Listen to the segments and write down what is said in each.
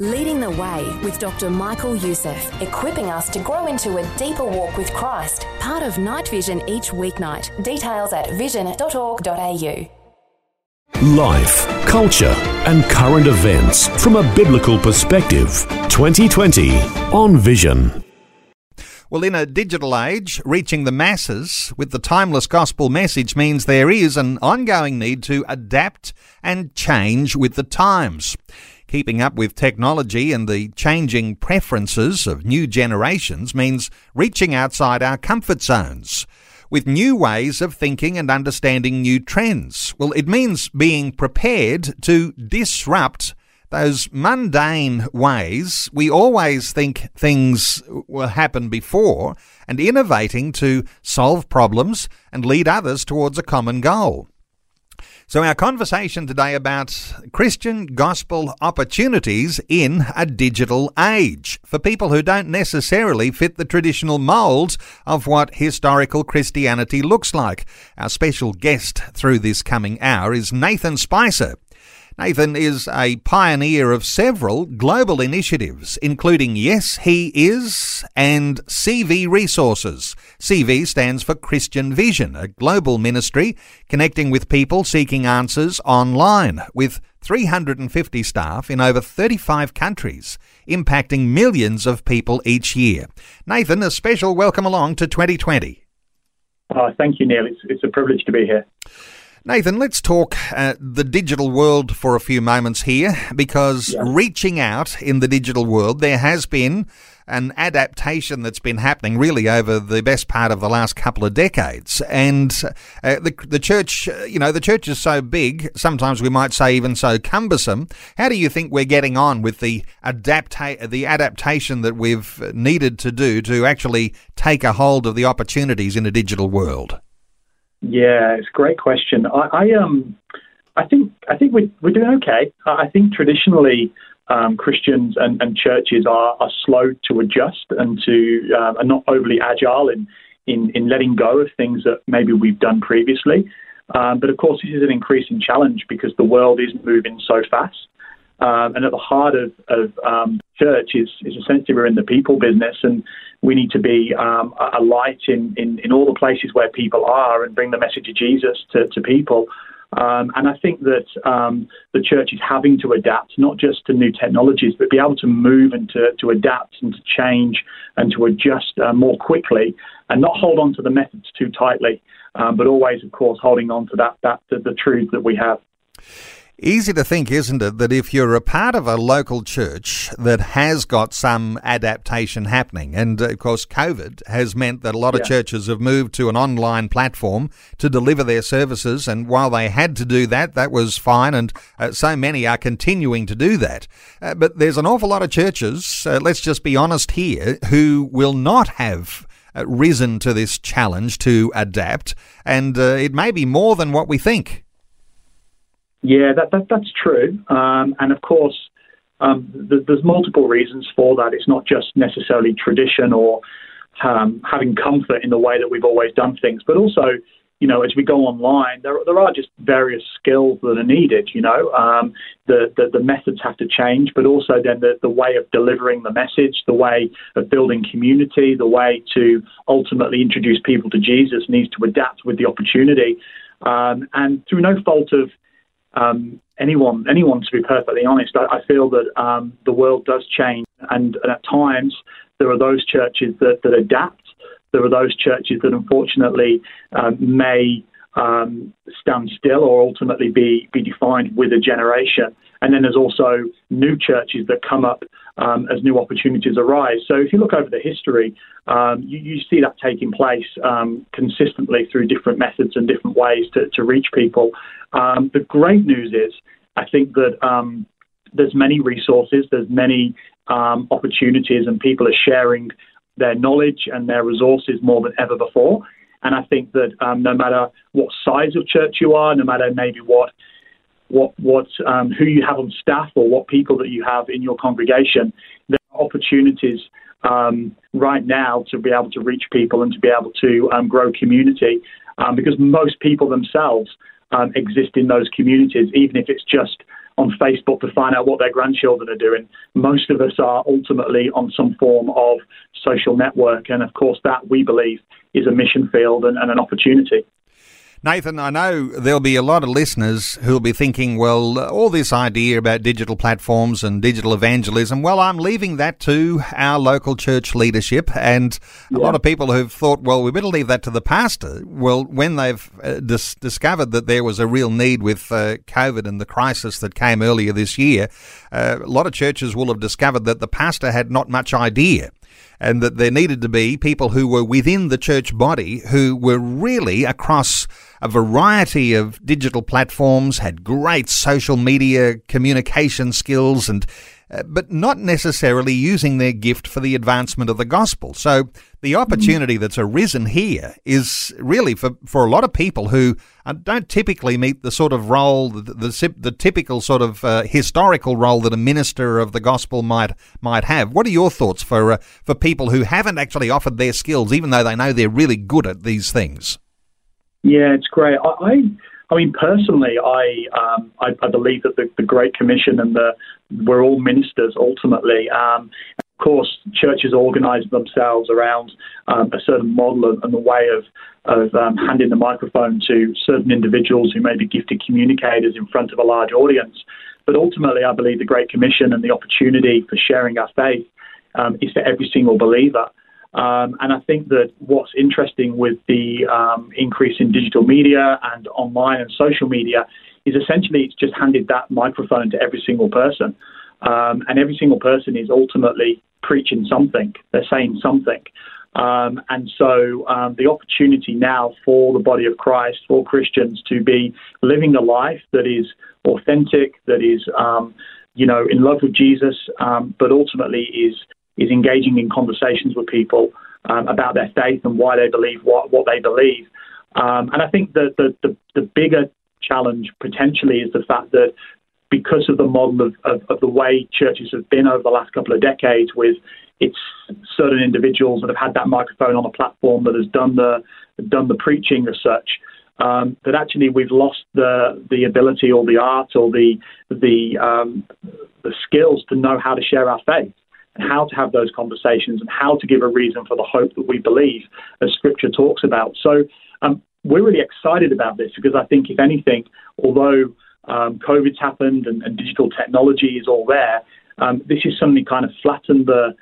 Leading the Way with Dr. Michael Youssef, equipping us to grow into a deeper walk with Christ. Part of Night Vision each weeknight. Details at vision.org.au. Life, culture, and current events from a biblical perspective. 2020 on Vision. Well, in a digital age, reaching the masses with the timeless gospel message means there is an ongoing need to adapt and change with the times. Keeping up with technology and the changing preferences of new generations means reaching outside our comfort zones with new ways of thinking and understanding new trends. Well, it means being prepared to disrupt those mundane ways we always think things will happen before and innovating to solve problems and lead others towards a common goal. So, our conversation today about Christian gospel opportunities in a digital age for people who don't necessarily fit the traditional molds of what historical Christianity looks like. Our special guest through this coming hour is Nathan Spicer. Nathan is a pioneer of several global initiatives, including Yes He Is and CV Resources. CV stands for Christian Vision, a global ministry connecting with people seeking answers online, with 350 staff in over 35 countries, impacting millions of people each year. Nathan, a special welcome along to 2020. Oh, thank you, Neil. It's, it's a privilege to be here. Nathan, let's talk uh, the digital world for a few moments here because yeah. reaching out in the digital world, there has been an adaptation that's been happening really over the best part of the last couple of decades. And uh, the, the church, uh, you know, the church is so big, sometimes we might say even so cumbersome. How do you think we're getting on with the, adapta- the adaptation that we've needed to do to actually take a hold of the opportunities in a digital world? Yeah, it's a great question. I, I um, I think I think we're we're doing okay. I think traditionally um, Christians and, and churches are, are slow to adjust and to uh, are not overly agile in, in in letting go of things that maybe we've done previously. Um, but of course, this is an increasing challenge because the world is moving so fast. Um, and at the heart of, of um, church is, is essentially we're in the people business, and we need to be um, a light in, in, in, all the places where people are and bring the message of Jesus to, to people. Um, and I think that um, the church is having to adapt, not just to new technologies, but be able to move and to, to adapt and to change and to adjust uh, more quickly and not hold on to the methods too tightly, um, but always, of course, holding on to that, that the, the truth that we have. Easy to think, isn't it, that if you're a part of a local church that has got some adaptation happening, and of course, COVID has meant that a lot of churches have moved to an online platform to deliver their services, and while they had to do that, that was fine, and uh, so many are continuing to do that. Uh, but there's an awful lot of churches, uh, let's just be honest here, who will not have uh, risen to this challenge to adapt, and uh, it may be more than what we think. Yeah, that, that that's true. Um, and of course, um, th- there's multiple reasons for that. It's not just necessarily tradition or um, having comfort in the way that we've always done things, but also, you know, as we go online, there, there are just various skills that are needed. You know, um, the, the, the methods have to change, but also then the, the way of delivering the message, the way of building community, the way to ultimately introduce people to Jesus needs to adapt with the opportunity. Um, and through no fault of um, anyone, anyone to be perfectly honest, I, I feel that um, the world does change, and, and, at times there are those churches that, that adapt. There are those churches that unfortunately um, may um, stand still or ultimately be, be defined with a generation. And then there's also new churches that come up um, as new opportunities arise. So if you look over the history, um, you, you, see that taking place um, consistently through different methods and different ways to, to reach people. Um, the great news is, I think that um, there's many resources, there's many um, opportunities, and people are sharing their knowledge and their resources more than ever before. And I think that no matter what size of church you are, no matter maybe what what what um, who you have on staff or what people that you have in your congregation. There are opportunities um, right now to be able to reach people and to be able to um, grow community um, because most people themselves um, exist in those communities, even if it's just on Facebook to find out what their grandchildren are doing. Most of us are ultimately on some form of social network. And of course, that we believe is a mission field and, and an opportunity. Nathan, I know there'll be a lot of listeners who'll be thinking, well, all this idea about digital platforms and digital evangelism, well, I'm leaving that to our local church leadership. And yeah. a lot of people who've thought, well, we better leave that to the pastor. Well, when they've uh, dis- discovered that there was a real need with uh, COVID and the crisis that came earlier this year, uh, a lot of churches will have discovered that the pastor had not much idea and that there needed to be people who were within the church body who were really across a variety of digital platforms, had great social media communication skills, and but not necessarily using their gift for the advancement of the gospel. So the opportunity that's arisen here is really for, for a lot of people who uh, don't typically meet the sort of role, the, the, the typical sort of uh, historical role that a minister of the gospel might might have. What are your thoughts for uh, for people who haven't actually offered their skills, even though they know they're really good at these things? Yeah, it's great. I, I, I mean, personally, I, um, I, I believe that the, the Great Commission and the we're all ministers ultimately. Um, of course, churches organise themselves around um, a certain model and, the way of of um, handing the microphone to certain individuals who may be gifted communicators in front of a large audience. But ultimately, I believe the Great Commission and the opportunity for sharing our faith um, is for every single believer. Um, and I think that what's interesting with the um, increase in digital media and online and social media is essentially it's just handed that microphone to every single person. Um, and every single person is ultimately preaching something, they're saying something. Um, and so um, the opportunity now for the body of Christ, for Christians to be living a life that is authentic, that is, um, you know, in love with Jesus, but ultimately is is engaging in conversations with people um, about their faith and why they believe what, what they believe. Um, and I think that the, the, the, bigger challenge potentially is the fact that because of the model of, of, of, the way churches have been over the last couple of decades with it's certain individuals that have had that microphone on a platform that has done the done the preaching as such, um, that actually we've lost the the ability or the art or the the um, the skills to know how to share our faith and how to have those conversations and how to give a reason for the hope that we believe, as Scripture talks about. So um, we're really excited about this because I think, if anything, although um, COVID's happened and, and, digital technology is all there, um, this is something kind of flattened the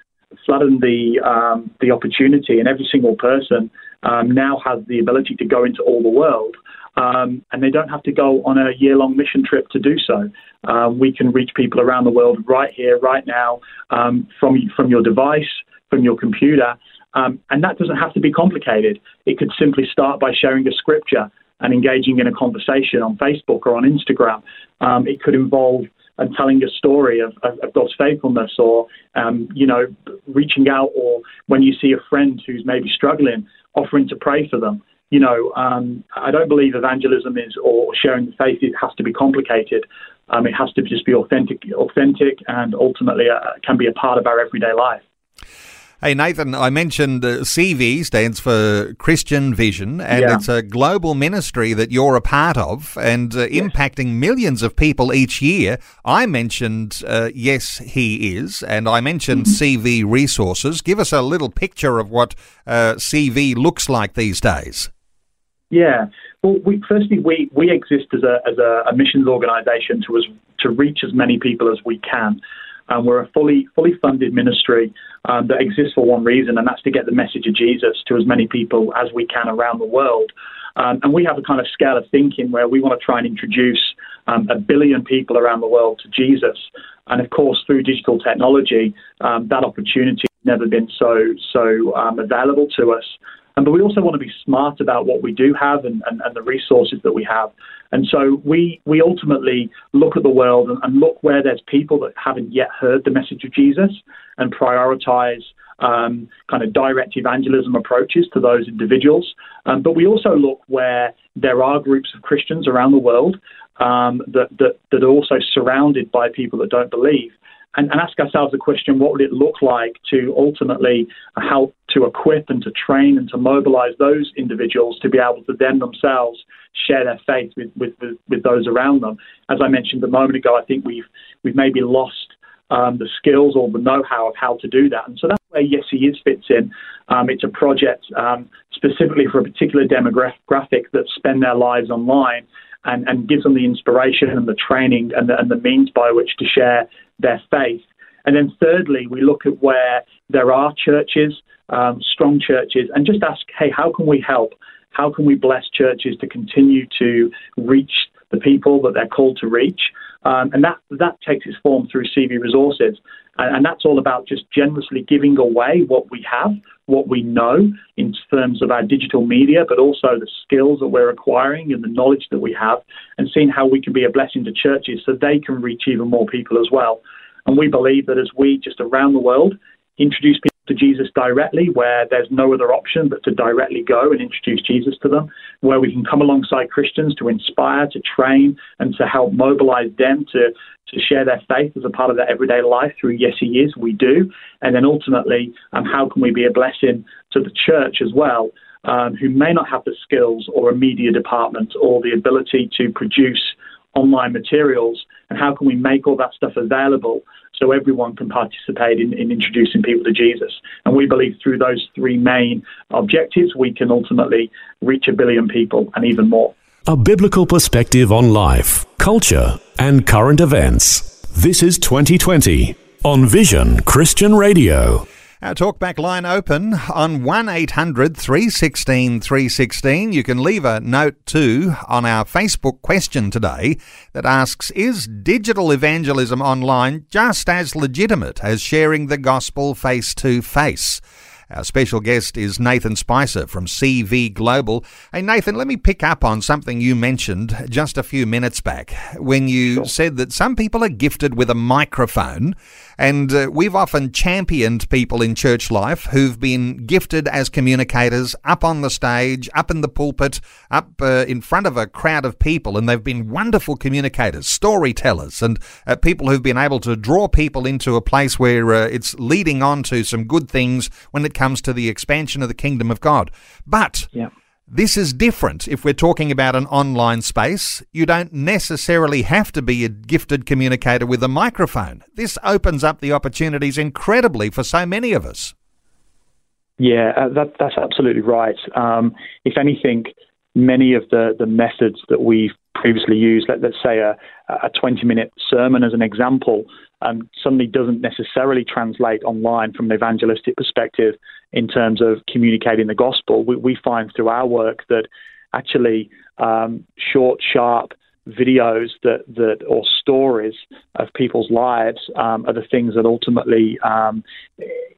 flattened the um, the opportunity, and every single person um, now has the ability to go into all the world um, and they don't have to go on a year long mission trip to do so. Um, we can reach people around the world right here, right now, um, from, from your device, from your computer. Um, and that doesn't have to be complicated. It could simply start by sharing a scripture and engaging in a conversation on Facebook or on Instagram. Um, it could involve and uh, telling a story of, of, of God's faithfulness or, um, you know, reaching out or when you see a friend who's maybe struggling, offering to pray for them you know, um, I don't believe evangelism is or sharing the faith it has to be complicated. Um, it has to just be authentic, authentic, and ultimately uh, can be a part of our everyday life. Hey, Nathan, I mentioned uh, CV stands for Christian Vision, and yeah. it's a global ministry that you're a part of and uh, yes. impacting millions of people each year. I mentioned uh, Yes, He Is, and I mentioned mm-hmm. CV Resources. Give us a little picture of what uh, CV looks like these days. Yeah. Well, we, firstly, we, we exist as a, as a, a missions organisation to, as, to reach as many people as we can. Um, we're a fully fully funded ministry um, that exists for one reason, and that's to get the message of Jesus to as many people as we can around the world. Um, and we have a kind of scale of thinking where we want to try and introduce um, a billion people around the world to Jesus. And of course, through digital technology, um, that opportunity has never been so so um, available to us. And, but we also want to be smart about what we do have and, and, and the resources that we have. And so we, we ultimately look at the world and, and, look where there's people that haven't yet heard the message of Jesus and prioritize um, kind of direct evangelism approaches to those individuals. Um, but we also look where there are groups of Christians around the world um, that, that, that are also surrounded by people that don't believe and, and, ask ourselves the question: What would it look like to ultimately help to equip and to train and to mobilize those individuals to be able to then themselves share their faith with, with, with those around them. As I mentioned a moment ago, I think we've, we've maybe lost um, the skills or the know-how of how to do that. And so that's where Yes He Is fits in. Um, it's a project um, specifically for a particular demographic that spend their lives online and, and gives them the inspiration and the training and the, and the means by which to share their faith. And then thirdly, we look at where there are churches, um, strong churches, and just ask, hey, how can we help? How can we bless churches to continue to reach the people that they're called to reach? Um, and that, that takes its form through CV Resources. And, and that's all about just generously giving away what we have, what we know in terms of our digital media, but also the skills that we're acquiring and the knowledge that we have, and seeing how we can be a blessing to churches so they can reach even more people as well. And we believe that as we just around the world introduce people to Jesus directly, where there's no other option but to directly go and introduce Jesus to them, where we can come alongside Christians to inspire, to train, and to help mobilize them to, to share their faith as a part of their everyday life through Yes He Is, we do. And then ultimately, um, how can we be a blessing to the church as well? Um, who may not have the skills or a media department or the ability to produce online materials, and how can we make all that stuff available so everyone can participate in, in, introducing people to Jesus? And we believe through those three main objectives, we can ultimately reach a billion people and even more. A biblical perspective on life, culture, and current events. This is 2020 on Vision Christian Radio. Our talkback line open on 1800 316 316. You can leave a note too on our Facebook question today that asks Is digital evangelism online just as legitimate as sharing the gospel face to face? Our special guest is Nathan Spicer from CV Global. Hey, Nathan, let me pick up on something you mentioned just a few minutes back when you sure. said that some people are gifted with a microphone and uh, we've often championed people in church life who've been gifted as communicators up on the stage, up in the pulpit, up uh, in front of a crowd of people, and they've been wonderful communicators, storytellers, and uh, people who've been able to draw people into a place where uh, it's leading on to some good things when it comes to the expansion of the kingdom of God. But yeah. This is different if we're talking about an online space. You don't necessarily have to be a gifted communicator with a microphone. This opens up the opportunities incredibly for so many of us. Yeah, uh, that, that's absolutely right. Um, if anything, many of the, the methods that we've previously used, let, us say a, a 20 minute sermon as an example, um, suddenly doesn't necessarily translate online from an evangelistic perspective in terms of communicating the gospel. We, we find through our work that actually um, short, sharp videos that, that or stories of people's lives um, are the things that ultimately um,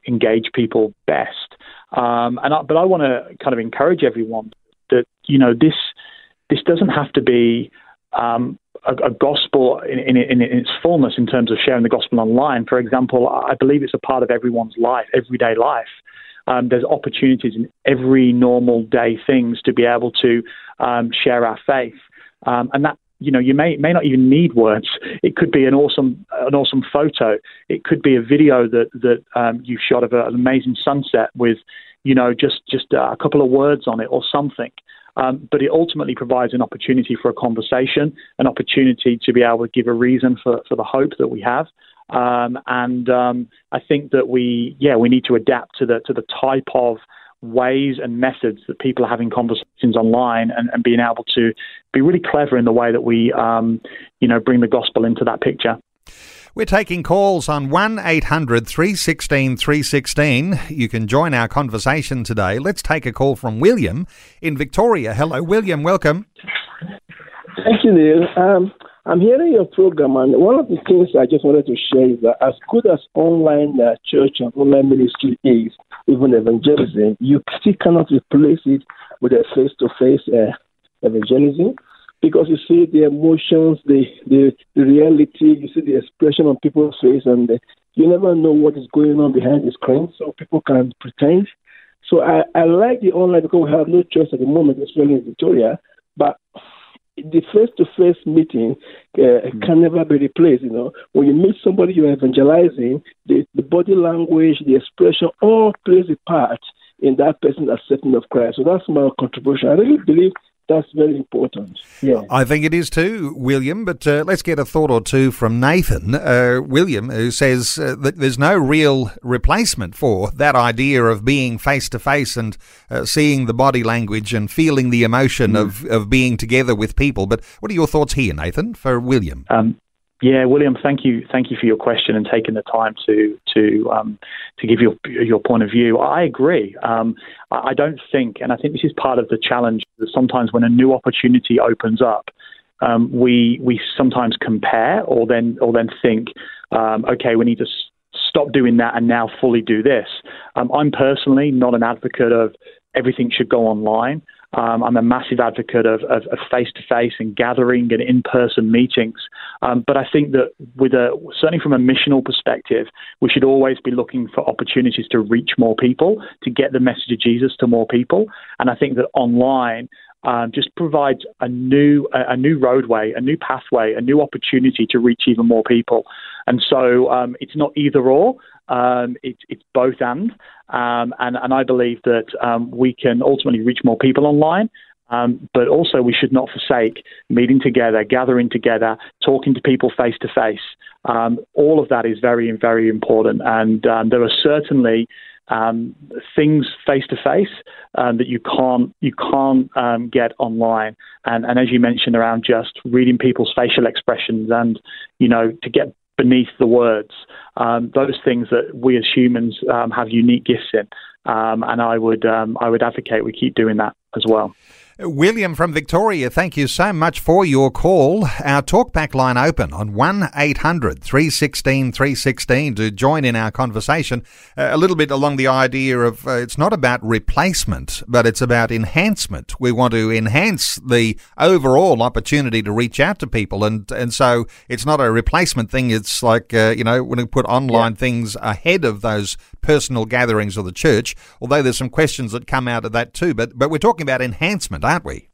engage people best. Um, and I, but I want to kind of encourage everyone that you know this this doesn't have to be um, a, a, gospel in, in, in, its fullness in terms of sharing the gospel online. For example, I believe it's a part of everyone's life, everyday life. Um, there's opportunities in every normal day things to be able to um, share our faith, um, and that you know you may may not even need words. It could be an awesome an awesome photo. It could be a video that that um, you shot of a, an amazing sunset with you know just just a couple of words on it or something. Um, but it ultimately provides an opportunity for a conversation, an opportunity to be able to give a reason for, for the hope that we have. Um, and um, I think that we, yeah, we need to adapt to the to the type of ways and methods that people are having conversations online and, and being able to be really clever in the way that we, um, you know, bring the gospel into that picture. We're taking calls on 1 800 316 316. You can join our conversation today. Let's take a call from William in Victoria. Hello, William. Welcome. Thank you, Neil. Um, I'm hearing your program, and one of the things I just wanted to share is that as good as online uh, church and online ministry is, even evangelism, you still cannot replace it with a face to face evangelism because you see the emotions, the, the, the reality, you see the expression on people's face, and uh, you never know what is going on behind the screen, so people can pretend. So I, I like the online because we have no choice at the moment, especially in Victoria, but the face-to-face meeting uh, mm. can never be replaced. You know, when you meet somebody you're evangelizing, the, the body language, the expression, all plays a part in that person accepting of Christ. So that's my contribution. I really believe that's very important. Yeah, I think it is too, William. But uh, let's get a thought or two from Nathan, uh, William, who says uh, that there's no real replacement for that idea of being face to face and uh, seeing the body language and feeling the emotion mm. of of being together with people. But what are your thoughts here, Nathan, for William? Um, yeah, William, thank you, thank you for your question and taking the time to to um, to give your your point of view. I agree. Um, I don't think, and I think this is part of the challenge that sometimes when a new opportunity opens up, um, we we sometimes compare or then or then think, um, okay, we need to stop doing that and now fully do this. Um, I'm personally not an advocate of everything should go online. Um, I'm a massive advocate of face to face and gathering and in person meetings. Um, but I think that, with a certainly from a missional perspective, we should always be looking for opportunities to reach more people, to get the message of Jesus to more people. And I think that online um, just provides a new a, a, new roadway, a new pathway, a new opportunity to reach even more people. And so um, it's not either or. Um, it, it's both and. Um, and, and I believe that um, we can ultimately reach more people online. Um, but also, we should not forsake meeting together, gathering together, talking to people face to face. All of that is very, very important. And um, there are certainly um, things face to face that you can't you can't um, get online. And, and as you mentioned, around just reading people's facial expressions and you know to get beneath the words. Um, those things that we as humans um, have unique gifts in, um, and I would um, I would advocate we keep doing that as well. William from Victoria, thank you so much for your call. Our talkback line open on 1 800 316 316 to join in our conversation. Uh, a little bit along the idea of uh, it's not about replacement, but it's about enhancement. We want to enhance the overall opportunity to reach out to people. And, and so it's not a replacement thing. It's like, uh, you know, when we put online yeah. things ahead of those personal gatherings of the church, although there's some questions that come out of that too. But, but we're talking about enhancement aren't we?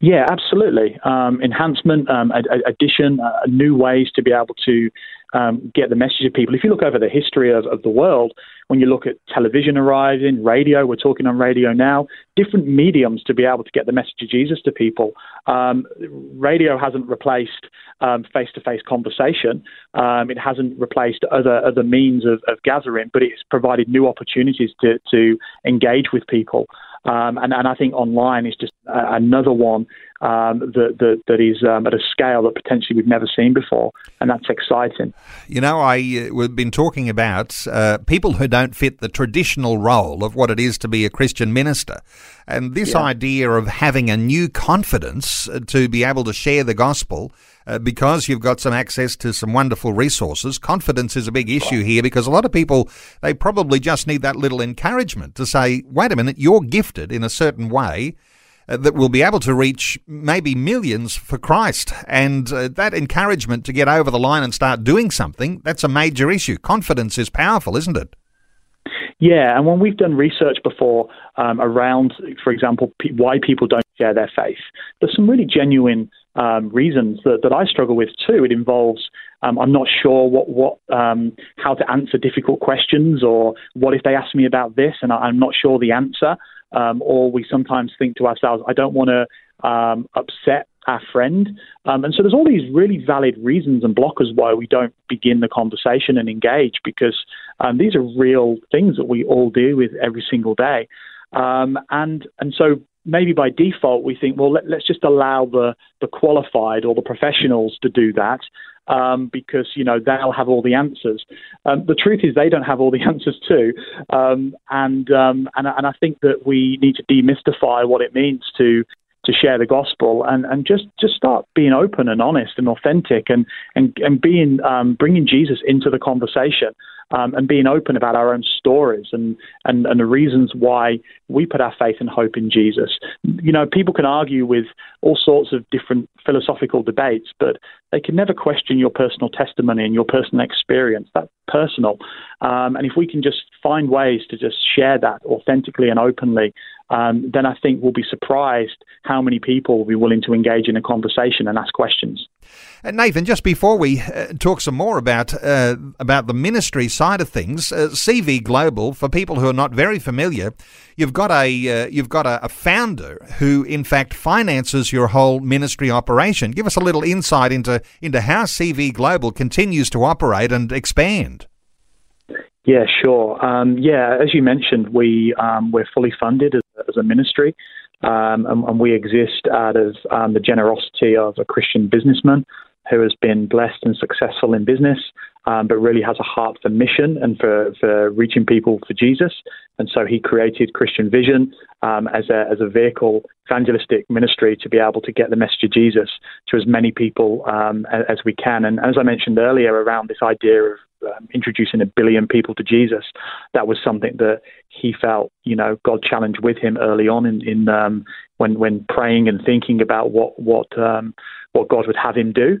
Yeah, absolutely. Um, enhancement, um, addition, uh, new ways to be able to um, get the message to people. If you look over the history of, of the world, when you look at television arriving, radio, we're talking on radio now, different mediums to be able to get the message of Jesus to people. Um, radio hasn't replaced face to face conversation, um, it hasn't replaced other, other means of, of gathering, but it's provided new opportunities to, to engage with people. Um, and, and I think online is just another one um, that, that, that is um, at a scale that potentially we've never seen before, and that's exciting. You know, I uh, we've been talking about uh, people who don't fit the traditional role of what it is to be a Christian minister, and this yeah. idea of having a new confidence uh, to be able to share the gospel. Uh, because you've got some access to some wonderful resources. Confidence is a big issue here because a lot of people, they probably just need that little encouragement to say, wait a minute, you're gifted in a certain way that will be able to reach maybe millions for Christ. And uh, that encouragement to get over the line and start doing something, that's a major issue. Confidence is powerful, isn't it? Yeah, and when we've done research before um, around, for example, why people don't share their faith, there's some really genuine um, reasons that, that I struggle with too. It involves um, I'm not sure what what um, how to answer difficult questions, or what if they ask me about this and I, am not sure the answer um, or we sometimes think to ourselves, I don't want to um, upset our friend. Um, and so there's all these really valid reasons and blockers why we don't begin the conversation and engage because um, these are real things that we all deal with every single day. And and so maybe by default we think, well, let, us just allow the the qualified or the professionals to do that um, because you know they'll have all the answers. Um, the truth is they don't have all the answers too, um, and, um, and and I think that we need to demystify what it means to to share the gospel and, and just, just start being open and honest and authentic and and, and being um, bringing Jesus into the conversation um, and being open about our own stories and, and, and the reasons why we put our faith and hope in Jesus. You know, people can argue with all sorts of different philosophical debates, but they can never question your personal testimony and your personal experience. That's personal. Um, and if we can just find ways to just share that authentically and openly, um, then I think we'll be surprised how many people will be willing to engage in a conversation and ask questions. Uh, Nathan, just before we uh, talk some more about uh, about the ministry side of things, uh, CV Global, for people who are not very familiar, you've got a uh, you've got a, a, founder who, in fact, finances your whole ministry operation. Give us a little insight into into how CV Global continues to operate and expand. Yeah, sure. Um, yeah, as you mentioned, we um, we're fully funded as, as a ministry. Um, and, and, we exist out of um, the generosity of a Christian businessman who has been blessed and successful in business, um, but really has a heart for mission and for, for reaching people for Jesus. And so he created Christian Vision um, as, a, as a vehicle, evangelistic ministry to be able to get the message of Jesus to as many people um, as, we can. And as I mentioned earlier, around this idea of um, introducing a billion people to Jesus, that was something that he felt, you know, God challenged with him early on in, in um, when when praying and thinking about what what um, what God would have him do.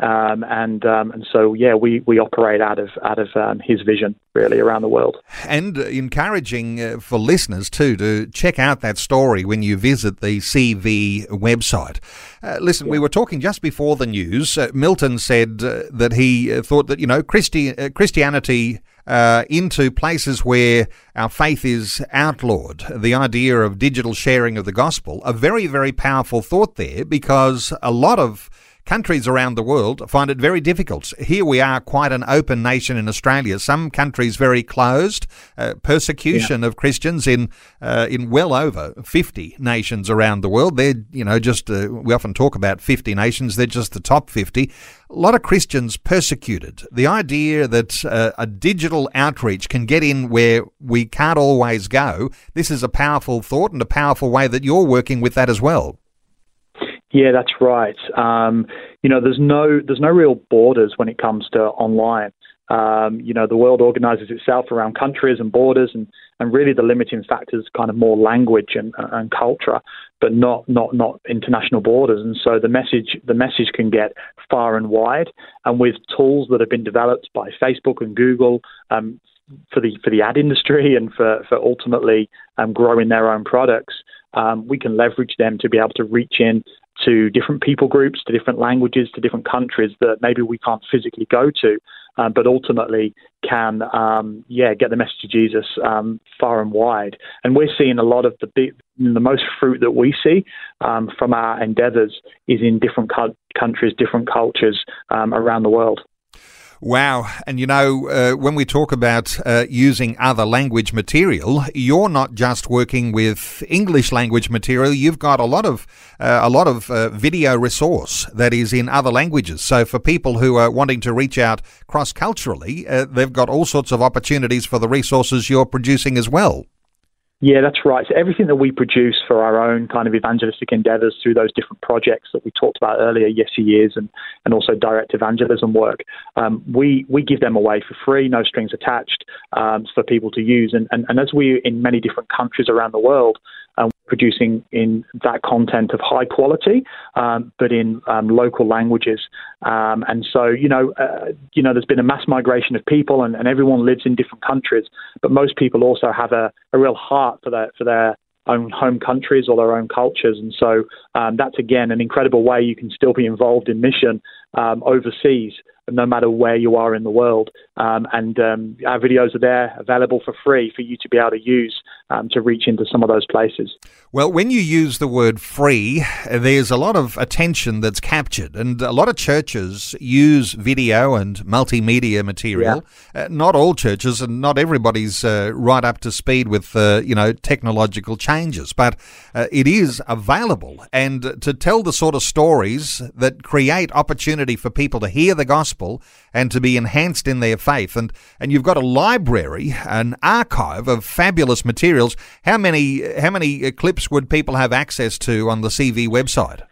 Um, and um, and so yeah, we, we operate out of out of um, his vision really around the world. And encouraging uh, for listeners too to check out that story when you visit the CV website. Uh, listen, yeah. we were talking just before the news. Uh, Milton said uh, that he uh, thought that you know Christi- uh, Christianity. into places where our faith is outlawed. The idea of digital sharing of the gospel, a very, very powerful thought there because a lot of Countries around the world find it very difficult. Here we are, quite an open nation in Australia. Some countries very closed. Uh, persecution yeah. of Christians in uh, in well over fifty nations around the world. They're you know just uh, we often talk about fifty nations. They're just the top fifty. A lot of Christians persecuted. The idea that uh, a digital outreach can get in where we can't always go. This is a powerful thought and a powerful way that you're working with that as well. Yeah, that's right. Um, you know, there's no there's no real borders when it comes to online. Um, you know, the world organizes itself around countries and borders, and, and really the limiting factor is kind of more language and, and culture, but not not not international borders. And so the message the message can get far and wide. And with tools that have been developed by Facebook and Google um, for the for the ad industry and for for ultimately um, growing their own products, um, we can leverage them to be able to reach in to different people groups, to different languages, to different countries that maybe we can't physically go to, um, but ultimately can, um, yeah, get the message of Jesus um, far and wide. And we're seeing a lot of the the most fruit that we see um, from our endeavours is in different countries, different cultures um, around the world. Wow. And you know, uh, when we talk about uh, using other language material, you're not just working with English language material. You've got a lot of uh, a lot of uh, video resource that is in other languages. So for people who are wanting to reach out cross culturally, uh, they've got all sorts of opportunities for the resources you're producing as well. Yeah, that's right. So everything that we produce for our own kind of evangelistic endeavours through those different projects that we talked about earlier, Yes He Is, and, and also direct evangelism work, um, we, we give them away for free, no strings attached, um, for people to use. And, and, and as we in many different countries around the world, producing in that content of high quality, um, but in um, local languages. Um, and so, you know, uh, you know, there's been a mass migration of people, and, and everyone lives in different countries. But most people also have a, a real heart for their for their own home countries or their own cultures. And so um, that's again an incredible way you can still be involved in mission um, overseas no matter where you are in the world. Um, and um, our videos are there available for free for you to be able to use um, to reach into some of those places. Well, when you use the word free, there's a lot of attention that's captured, and a lot of churches use video and multimedia material. Yeah. Uh, not all churches, and not everybody's uh, right up to speed with uh, you know technological changes, but uh, it is available. And to tell the sort of stories that create opportunity for people to hear the gospel and to be enhanced in their faith. And, and you've got a library, an archive of fabulous materials. How many, how many clips would people have access to on the CV website?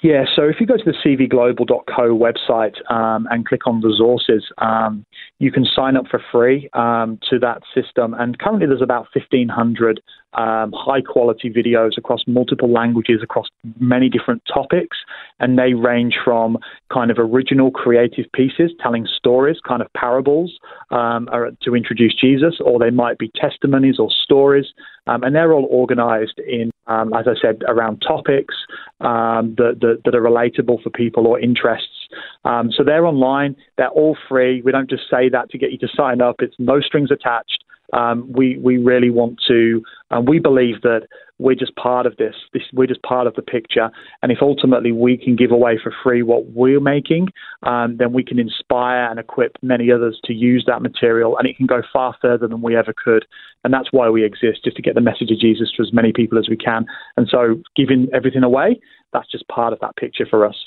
Yeah, so if you go to the cvglobal.co website um, and click on resources, um, you can sign up for free um, to that system. And currently, there's about 1,500 um, high quality videos across multiple languages, across many different topics. And they range from kind of original creative pieces telling stories, kind of parables um, to introduce Jesus, or they might be testimonies or stories. Um, and they're all organized in, as I said, around topics that, that that, that are relatable for people or interests. Um, so they're online. They're all free. We don't just say that to get you to sign up. It's no strings attached. Um, we we really want to. and we believe that we're just part of this. this. We're just part of the picture. And if ultimately we can give away for free what we're making, um, then we can inspire and equip many others to use that material, and it can go far further than we ever could. And that's why we exist, just to get the message of Jesus to as many people as we can. And so, giving everything away that's just part of that picture for us.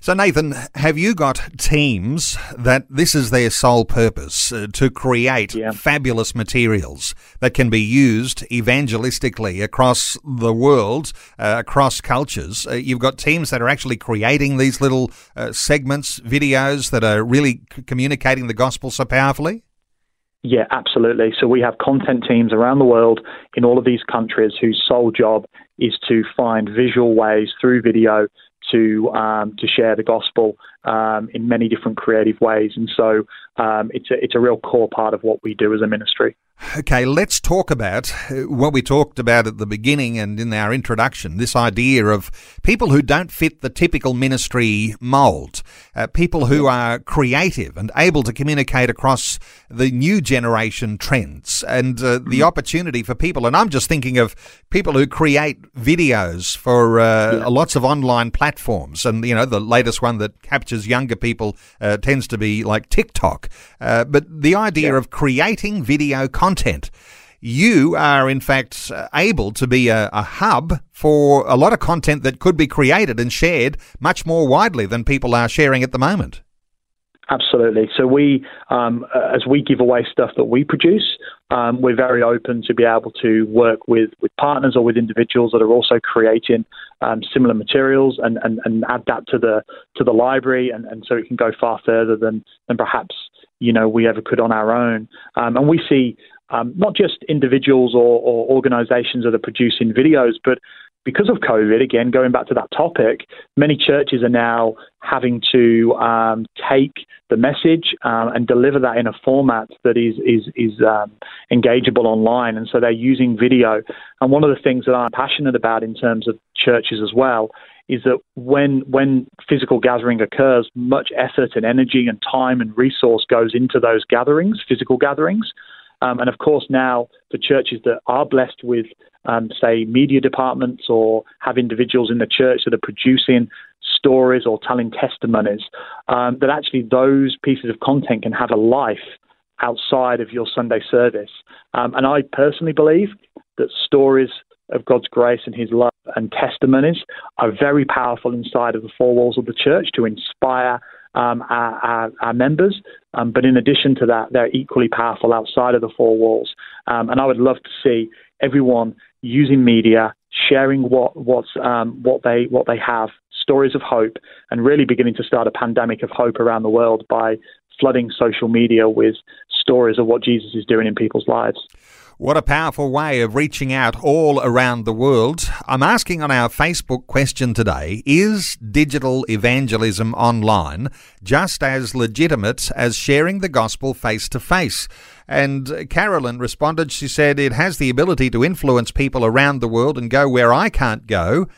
So, Nathan, have you got teams that this is their sole purpose uh, to create yeah. fabulous materials that can be used evangelistically across the world, uh, across cultures? Uh, you've got teams that are actually creating these little uh, segments, videos that are really c- communicating the gospel so powerfully? Yeah, absolutely. So we have content teams around the world in all of these countries whose sole job is to find visual ways through video to um, to share the gospel um, in many different creative ways, and so um, it's a it's a real core part of what we do as a ministry. Okay, let's talk about uh, what we talked about at the beginning and in our introduction this idea of people who don't fit the typical ministry mold, uh, people who are creative and able to communicate across the new generation trends and uh, the mm-hmm. opportunity for people. And I'm just thinking of people who create videos for uh, yeah. lots of online platforms. And, you know, the latest one that captures younger people uh, tends to be like TikTok. Uh, but the idea yeah. of creating video content. You are, in fact, able to be a, a hub for a lot of content that could be created and shared much more widely than people are sharing at the moment. Absolutely. So we, um, uh, as we give away stuff that we produce, um, we're very open to be able to work with, with partners or with individuals that are also creating um, similar materials and, and, and add that to the to the library, and, and so it can go far further than than perhaps you know we ever could on our own. Um, and we see um, not just individuals or, or organizations that are producing videos, but because of COVID, again, going back to that topic, many churches are now having to um, take the message um, and deliver that in a format that is is is um, engageable online, and so they're using video. And one of the things that I'm passionate about in terms of churches as well is that when when physical gathering occurs, much effort and energy and time and resource goes into those gatherings, physical gatherings. Um, and of course, now the churches that are blessed with, um, say, media departments or have individuals in the church that are producing stories or telling testimonies, um, that actually those pieces of content can have a life outside of your Sunday service. Um, and I personally believe that stories of God's grace and His love and testimonies are very powerful inside of the four walls of the church to inspire um, members. Um, but in addition to that, they're equally powerful outside of the four walls. Um, and I would love to see everyone using media, sharing what what's um, what they what they have, stories of hope, and really beginning to start a pandemic of hope around the world by flooding social media with stories of what Jesus is doing in people's lives. What a powerful way of reaching out all around the world. I'm asking on our Facebook question today Is digital evangelism online just as legitimate as sharing the gospel face to face? And Carolyn responded, she said, It has the ability to influence people around the world and go where I can't go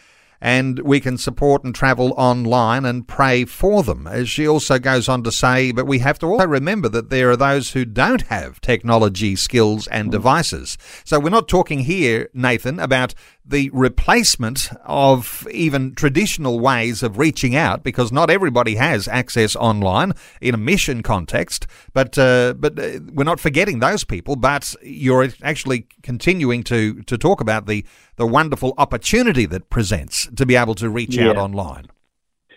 and we can support and travel online and pray for them. As she also goes on to say, but we have to also remember that there are those who don't have technology skills and devices. So we're not talking here, Nathan, about the replacement of even traditional ways of reaching out because not everybody has access online in a mission context. But uh, but uh, we're not forgetting those people. But you're actually continuing to to talk about the the wonderful opportunity that presents to be able to reach yeah. out online.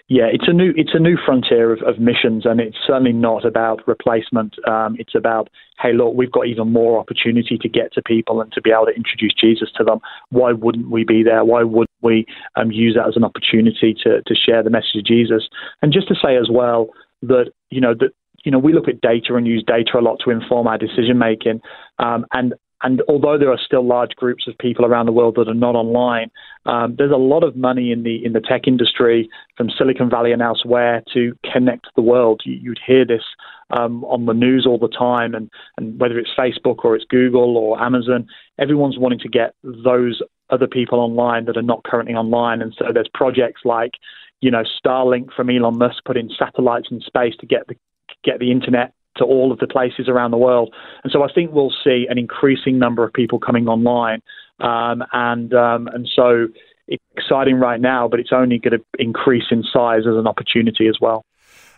yeah, it's a new it's a new frontier of, of missions, and it's certainly not about replacement. Um, it's about hey, look, we've got even more opportunity to get to people and to be able to introduce Jesus to them. Why wouldn't we be there? Why would we um, use that as an opportunity to to share the message of Jesus? And just to say as well that you know that you know we look at data and use data a lot to inform our decision making, um, and and although there are still large groups of people around the world that are not online, um, there's a lot of money in the in the tech industry from Silicon Valley and elsewhere to connect the world. You, would hear this um, on the news all the time, and, and whether it's Facebook or it's Google or Amazon, everyone's wanting to get those other people online that are not currently online. And so there's projects like, you know, Starlink from Elon Musk putting satellites in space to get the get the internet to all of the places around the world. And so I think we'll see an increasing number of people coming online. Um, and um, and so it's exciting right now, but it's only going to increase in size as an opportunity as well.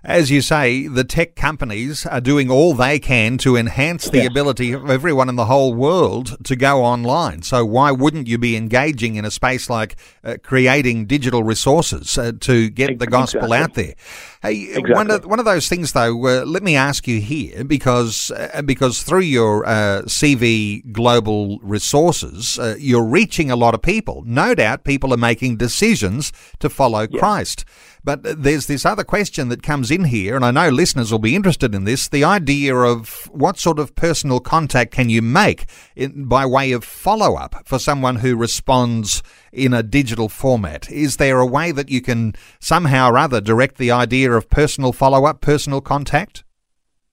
As you say, the tech companies are doing all they can to enhance the ability of everyone in the whole world to go online. So why wouldn't you be engaging in a space like uh, creating digital resources uh, to get the gospel out there? Hey, exactly. one of one of those things though. Uh, let me ask you here, because uh, because through your uh, CV Global Resources, uh, you're reaching a lot of people. No doubt, people are making decisions to follow yeah. Christ. But there's this other question that comes in here, and I know listeners will be interested in this the idea of what sort of personal contact can you make in, by way of follow up for someone who responds in a digital format? Is there a way that you can somehow or other direct the idea of personal follow up, personal contact?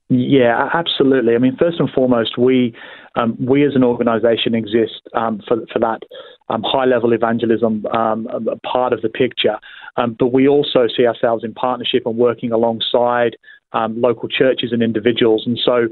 Yeah, absolutely. I mean, first and foremost, we um, we as an organisation exist um, for for that um, high level evangelism um, part of the picture. Um, but we also see ourselves in partnership and working alongside um, local churches and individuals. And so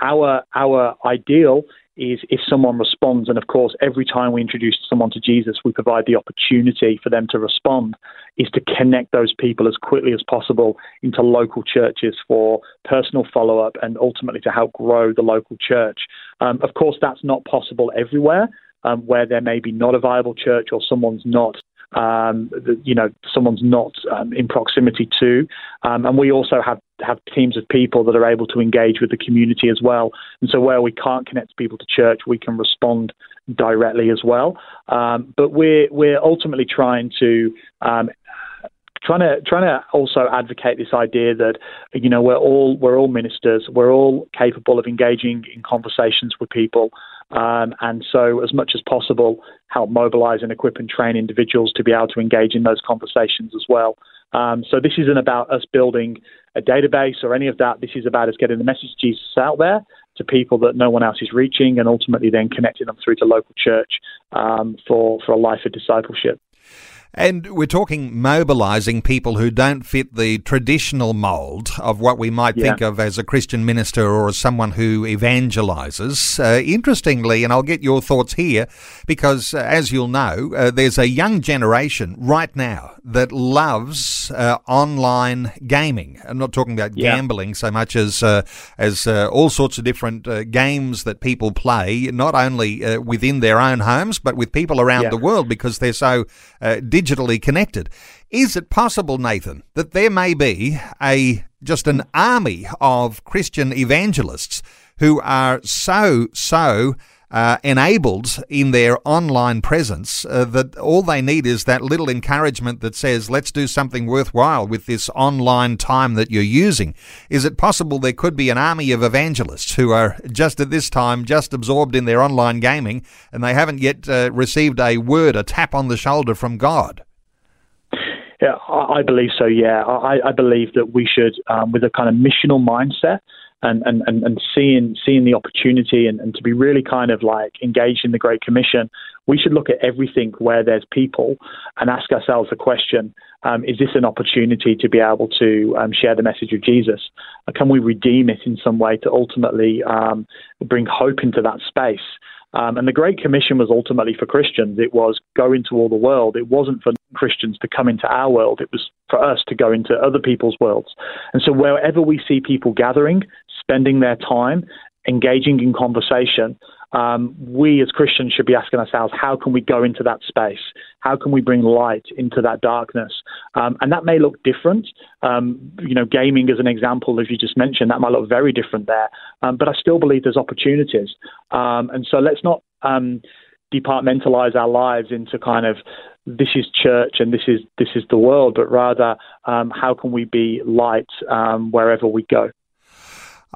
our our ideal is if someone responds, and of course, every time we introduce someone to Jesus, we provide the opportunity for them to respond, is to connect those people as quickly as possible into local churches for personal follow up and ultimately to help grow the local church. Um, of course, that's not possible everywhere um, where there may be not a viable church or someone's not um, you know, someone's not um, in proximity to. Um, and we also have, have teams of people that are able to engage with the community as well. And so where we can't connect people to church, we can respond directly as well. Um, but we're, we're ultimately trying to um, trying to trying to also advocate this idea that you know we're all we're all ministers, we're all capable of engaging in conversations with people, um, and so as much as possible help mobilize and equip and train individuals to be able to engage in those conversations as well. Um, so this isn't about us building a database or any of that. This is about us getting the message of Jesus out there to people that no one else is reaching, and ultimately then connecting them through to local church um, for for a life of discipleship. And we're talking mobilising people who don't fit the traditional mould of what we might yeah. think of as a Christian minister or as someone who evangelises. Uh, interestingly, and I'll get your thoughts here, because uh, as you'll know, uh, there's a young generation right now that loves uh, online gaming. I'm not talking about yeah. gambling so much as uh, as uh, all sorts of different games that people play, not only within their own homes but with people around yeah. the world because they're so digital digitally connected. Is it possible, Nathan, that there may be a just an army of Christian evangelists who are so so uh, enabled in their online presence uh, that all they need is that little encouragement that says, let's do something worthwhile with this online time that you're using. Is it possible there could be an army of evangelists who are just at this time just absorbed in their online gaming and they haven't yet uh, received a word, a tap on the shoulder from God? Yeah, I believe so. Yeah, I, I believe that we should, um, with a kind of missional mindset, and, and, and, seeing seeing the opportunity and, and to be really kind of like engaged in the Great Commission, we should look at everything where there's people and ask ourselves the question: um, Is this an opportunity to be able to um, share the message of Jesus? can we redeem it in some way to ultimately um, bring hope into that space? Um, and the Great Commission was ultimately for Christians. It was go into all the world. It wasn't for Christians to come into our world. It was for us to go into other people's worlds. And so wherever we see people gathering, spending their time, engaging in conversation, um, we as Christians should be asking ourselves, how can we go into that space? How can we bring light into that darkness? Um, and that may look different. Um, you know, gaming as an example, as you just mentioned, that might look very different there. Um, but I still believe there's opportunities. Um, and so let's not um, departmentalize our lives into kind of this is church and this is this is the world, but rather how can we be light wherever we go?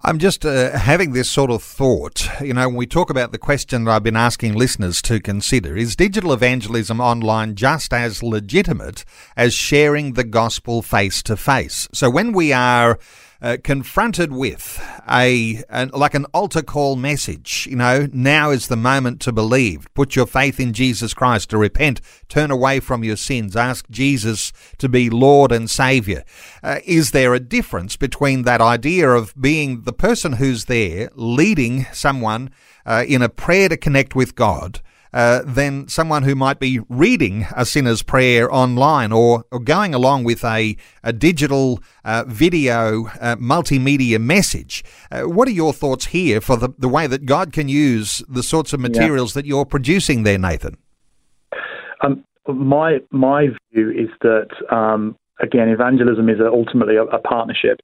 I'm just uh, having this sort of thought. You know, when we talk about the question that I've been asking listeners to consider is digital evangelism online just as legitimate as sharing the gospel face to face? So when we are uh, confronted with a, a, like an altar call message. You know, now is the moment to believe. Put your faith in Jesus Christ to repent, turn away from your sins, ask Jesus to be Lord and Savior. Uh, is there a difference between that idea of being the person who's there leading someone uh, in a prayer to connect with God? Uh, than someone who might be reading a sinner's prayer online or, or going along with a, a digital uh, video uh, multimedia message. Uh, what are your thoughts here for the, the way that God can use the sorts of materials yeah. that you're producing there, Nathan? Um, my my view is that um, again, evangelism is ultimately a, a partnership.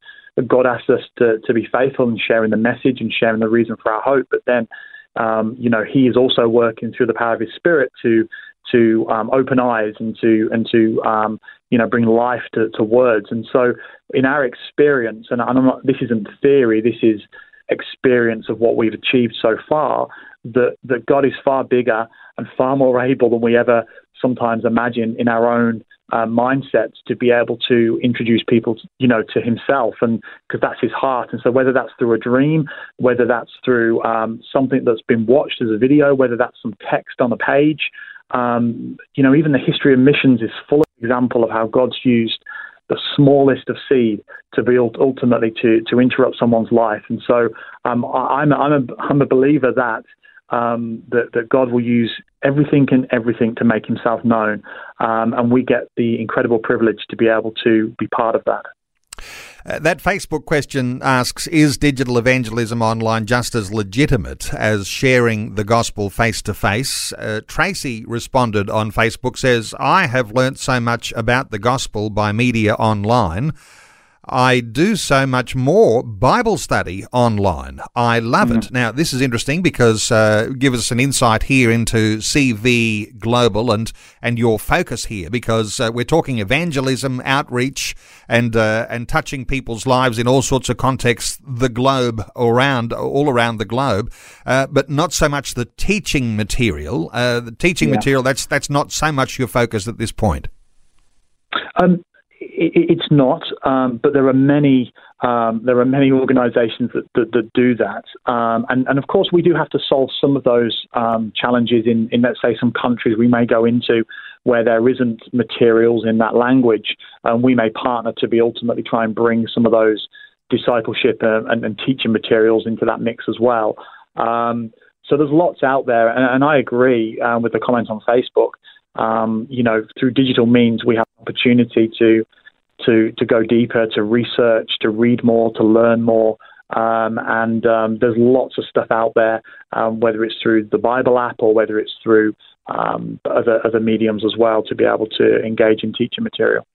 God asks us to, to be faithful in sharing the message and sharing the reason for our hope, but then um, you know, he is also working through the power of his spirit to to um, open eyes and to and to um, you know bring life to, to, words. And so, in our experience, and I'm not, this isn't theory, this is experience of what we've achieved so far. That that God is far bigger and far more able than we ever sometimes imagine in our own uh, mindsets to be able to introduce people, you know, to Himself, and because that's His heart. And so, whether that's through a dream, whether that's through um, something that's been watched as a video, whether that's some text on a page, um, you know, even the history of missions is full of example of how God's used the smallest of seed to be ultimately to to interrupt someone's life. And so, um, I, I'm I'm a, I'm a believer that um, that, that God will use everything and everything to make himself known. Um, and we get the incredible privilege to be able to be part of that. Uh, that Facebook question asks Is digital evangelism online just as legitimate as sharing the gospel face to face? Tracy responded on Facebook says, I have learnt so much about the gospel by media online. I do so much more Bible study online. I love mm-hmm. it. Now, this is interesting because uh, give us an insight here into CV Global and and your focus here because uh, we're talking evangelism, outreach, and uh, and touching people's lives in all sorts of contexts, the globe around all around the globe, uh, but not so much the teaching material. Uh, the teaching yeah. material that's that's not so much your focus at this point. Um, it's not, um, but there are many um, there are many organisations that, that, that, do that, um, and, and of course we do have to solve some of those um, challenges in, in let's say some countries we may go into where there isn't materials in that language, and we may partner to be ultimately try and bring some of those discipleship uh, and, and, teaching materials into that mix as well. Um, so there's lots out there, and, and I agree uh, with the comments on Facebook. Um, you know, through digital means, we have opportunity to to to go deeper, to research, to read more, to learn more. Um, and um, there's lots of stuff out there, um, whether it's through the Bible app or whether it's through um, other other mediums as well, to be able to engage in teaching material.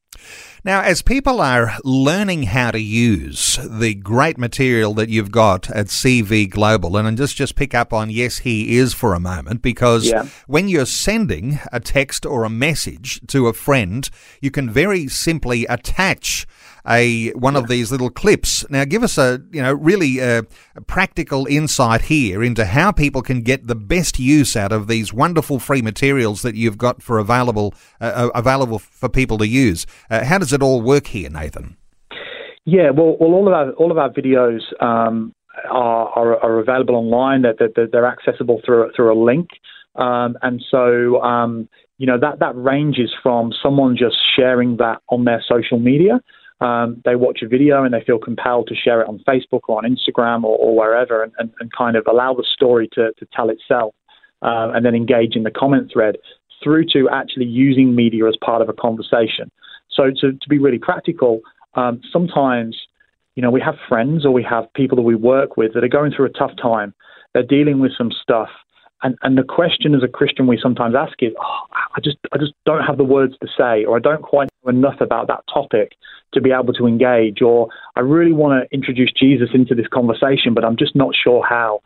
Now, as people are learning how to use the great material that you've got at CV Global, and just, just pick up on yes, he is for a moment, because yeah. when you're sending a text or a message to a friend, you can very simply attach a one of these little clips. Now, give us a you know really a, a practical insight here into how people can get the best use out of these wonderful free materials that you've got for available uh, uh, available for people to use. Uh, how does it all work here, Nathan? Yeah, well, well, all of our all of our videos um, are, are, are available online. That they're, they're, accessible through through a link, um, and so um, you know that that ranges from someone just sharing that on their social media um, they watch a video and they feel compelled to share it on Facebook or on Instagram or, or wherever and, and, and, kind of allow the story to, to tell itself uh, and then engage in the comment thread through to actually using media as part of a conversation. So to, to be really practical, um, sometimes, you know, we have friends or we have people that we work with that are going through a tough time they're dealing with some stuff. And, and the question as a Christian we sometimes ask is, oh, I just I just don't have the words to say, or I don't quite know enough about that topic to be able to engage, or I really want to introduce Jesus into this conversation, but I'm just not sure how.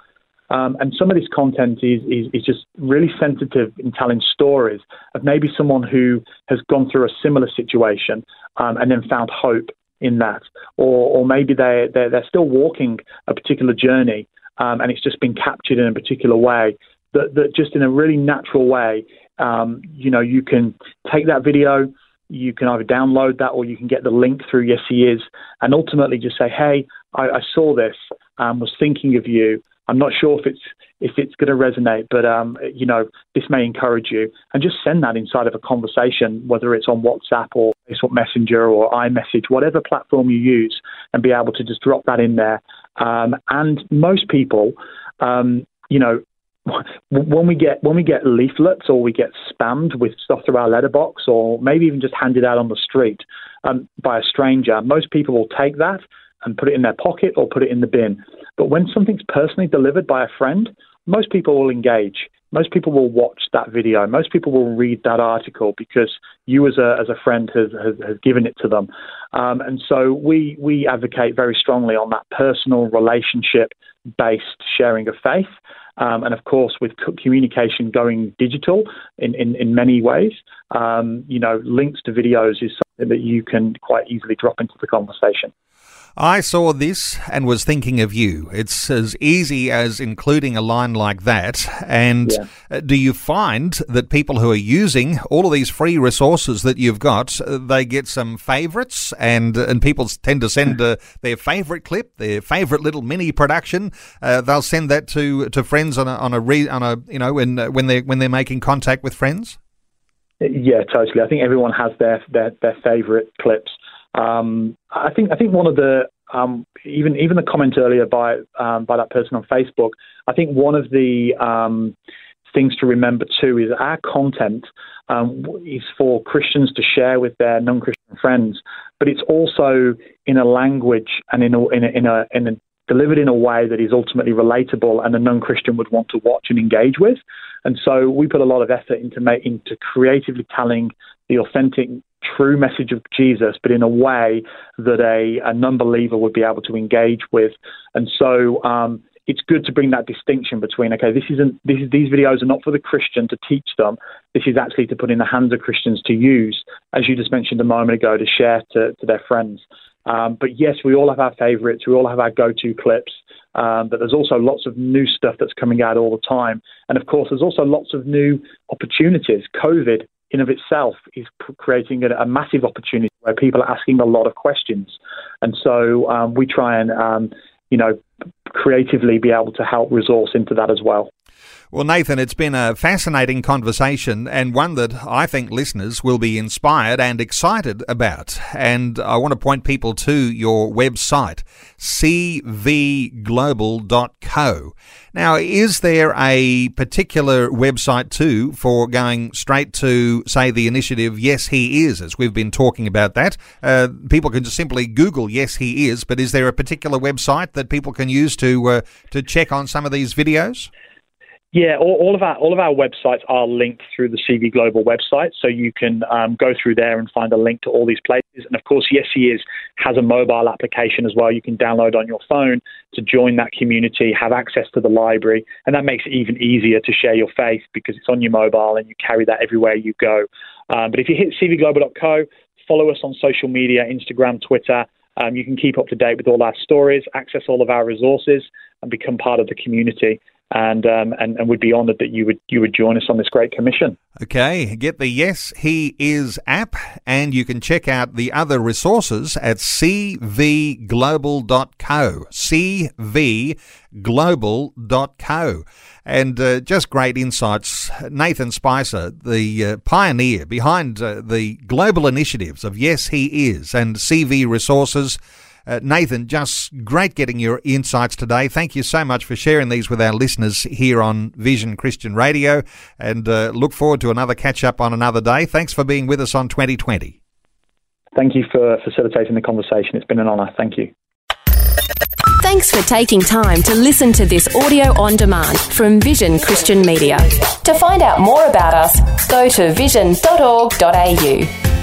Um, and some of this content is, is, is, just really sensitive in telling stories of maybe someone who has gone through a similar situation um, and then found hope in that, or, or maybe they they're, they're still walking a particular journey um, and it's just been captured in a particular way. That, that just in a really natural way, um, you know, you can take that video, you can either download that or you can get the link through Yes He Is, and ultimately just say, hey, I, I saw this, um, was thinking of you. I'm not sure if it's if it's going to resonate, but um, you know this may encourage you, and just send that inside of a conversation, whether it's on WhatsApp or Facebook Messenger or iMessage, whatever platform you use, and be able to just drop that in there. Um, and most people, um, you know, when we get when we get leaflets or we get spammed with stuff through our letterbox or maybe even just handed out on the street um, by a stranger, most people will take that and put it in their pocket or put it in the bin. But when something's personally delivered by a friend, most people will engage. Most people will watch that video. Most people will read that article because you, as a as a friend, has has, has given it to them. Um, and so we we advocate very strongly on that personal relationship based sharing of faith. Um, and of course, with communication going digital in, in, in many ways, um, you know, links to videos is something that you can quite easily drop into the conversation. I saw this and was thinking of you. It's as easy as including a line like that. And yeah. Uh, do you find that people who are using all of these free resources that you've got, uh, they get some favourites, and and people tend to send uh, their favourite clip, their favourite little mini production. Uh, they'll send that to to friends on a on a re, on a you know when uh, when they when they're making contact with friends. Yeah, totally. I think everyone has their their, their favourite clips. Um, I think I think one of the um, even even the comment earlier by um, by that person on Facebook. I think one of the um, things to remember too is our content um, is for Christians to share with their non-Christian friends, but it's also in a language and in a, in a, in a, in a delivered in a way that is ultimately relatable and a non-Christian would want to watch and engage with. And so we put a lot of effort into making, into creatively telling the authentic true message of Jesus, but in a way that a, a non-believer would be able to engage with. And so um, it's good to bring that distinction between okay, this isn't this is, these videos are not for the Christian to teach them. This is actually to put in the hands of Christians to use, as you just mentioned a moment ago, to share to, to their friends. Um, but yes, we all have our favourites. We all have our go-to clips. Um, but there's also lots of new stuff that's coming out all the time. And of course, there's also lots of new opportunities. COVID in of itself is creating a, a, massive opportunity where people are asking a lot of questions, and so um, we try and um, you know creatively be able to help resource into that as well. Well, Nathan, it's been a fascinating conversation and one that I think listeners will be inspired and excited about. And I want to point people to your website, cvglobal.co. Now, is there a particular website too for going straight to, say, the initiative Yes He Is, as we've been talking about that? Uh, people can just simply Google Yes He Is, but is there a particular website that people can use to uh, to check on some of these videos? Yeah, all, all, of our all of our websites are linked through the CV Global website, so you can um, go through there and find a link to all these places. And of course, Yes He Is has a mobile application as well. You can download on your phone to join that community, have access to the library, and that makes it even easier to share your faith because it's on your mobile and you carry that everywhere you go. Um, but if you hit cvglobal.co, follow us on social media, Instagram, Twitter. Um, you can keep up to date with all our stories, access all of our resources, and become part of the community and, um, and and would be honoured that you would you would join us on this great commission. Okay, get the Yes He Is app, and you can check out the other resources at cvglobal.co. cvglobal.co. And uh, just great insights. Nathan Spicer, the uh, pioneer behind uh, the global initiatives of Yes He Is and CV Resources. Uh, Nathan, just great getting your insights today. Thank you so much for sharing these with our listeners here on Vision Christian Radio and uh, look forward to another catch up on another day. Thanks for being with us on 2020. Thank you for facilitating the conversation. It's been an honour. Thank you. Thanks for taking time to listen to this audio on demand from Vision Christian Media. To find out more about us, go to vision.org.au.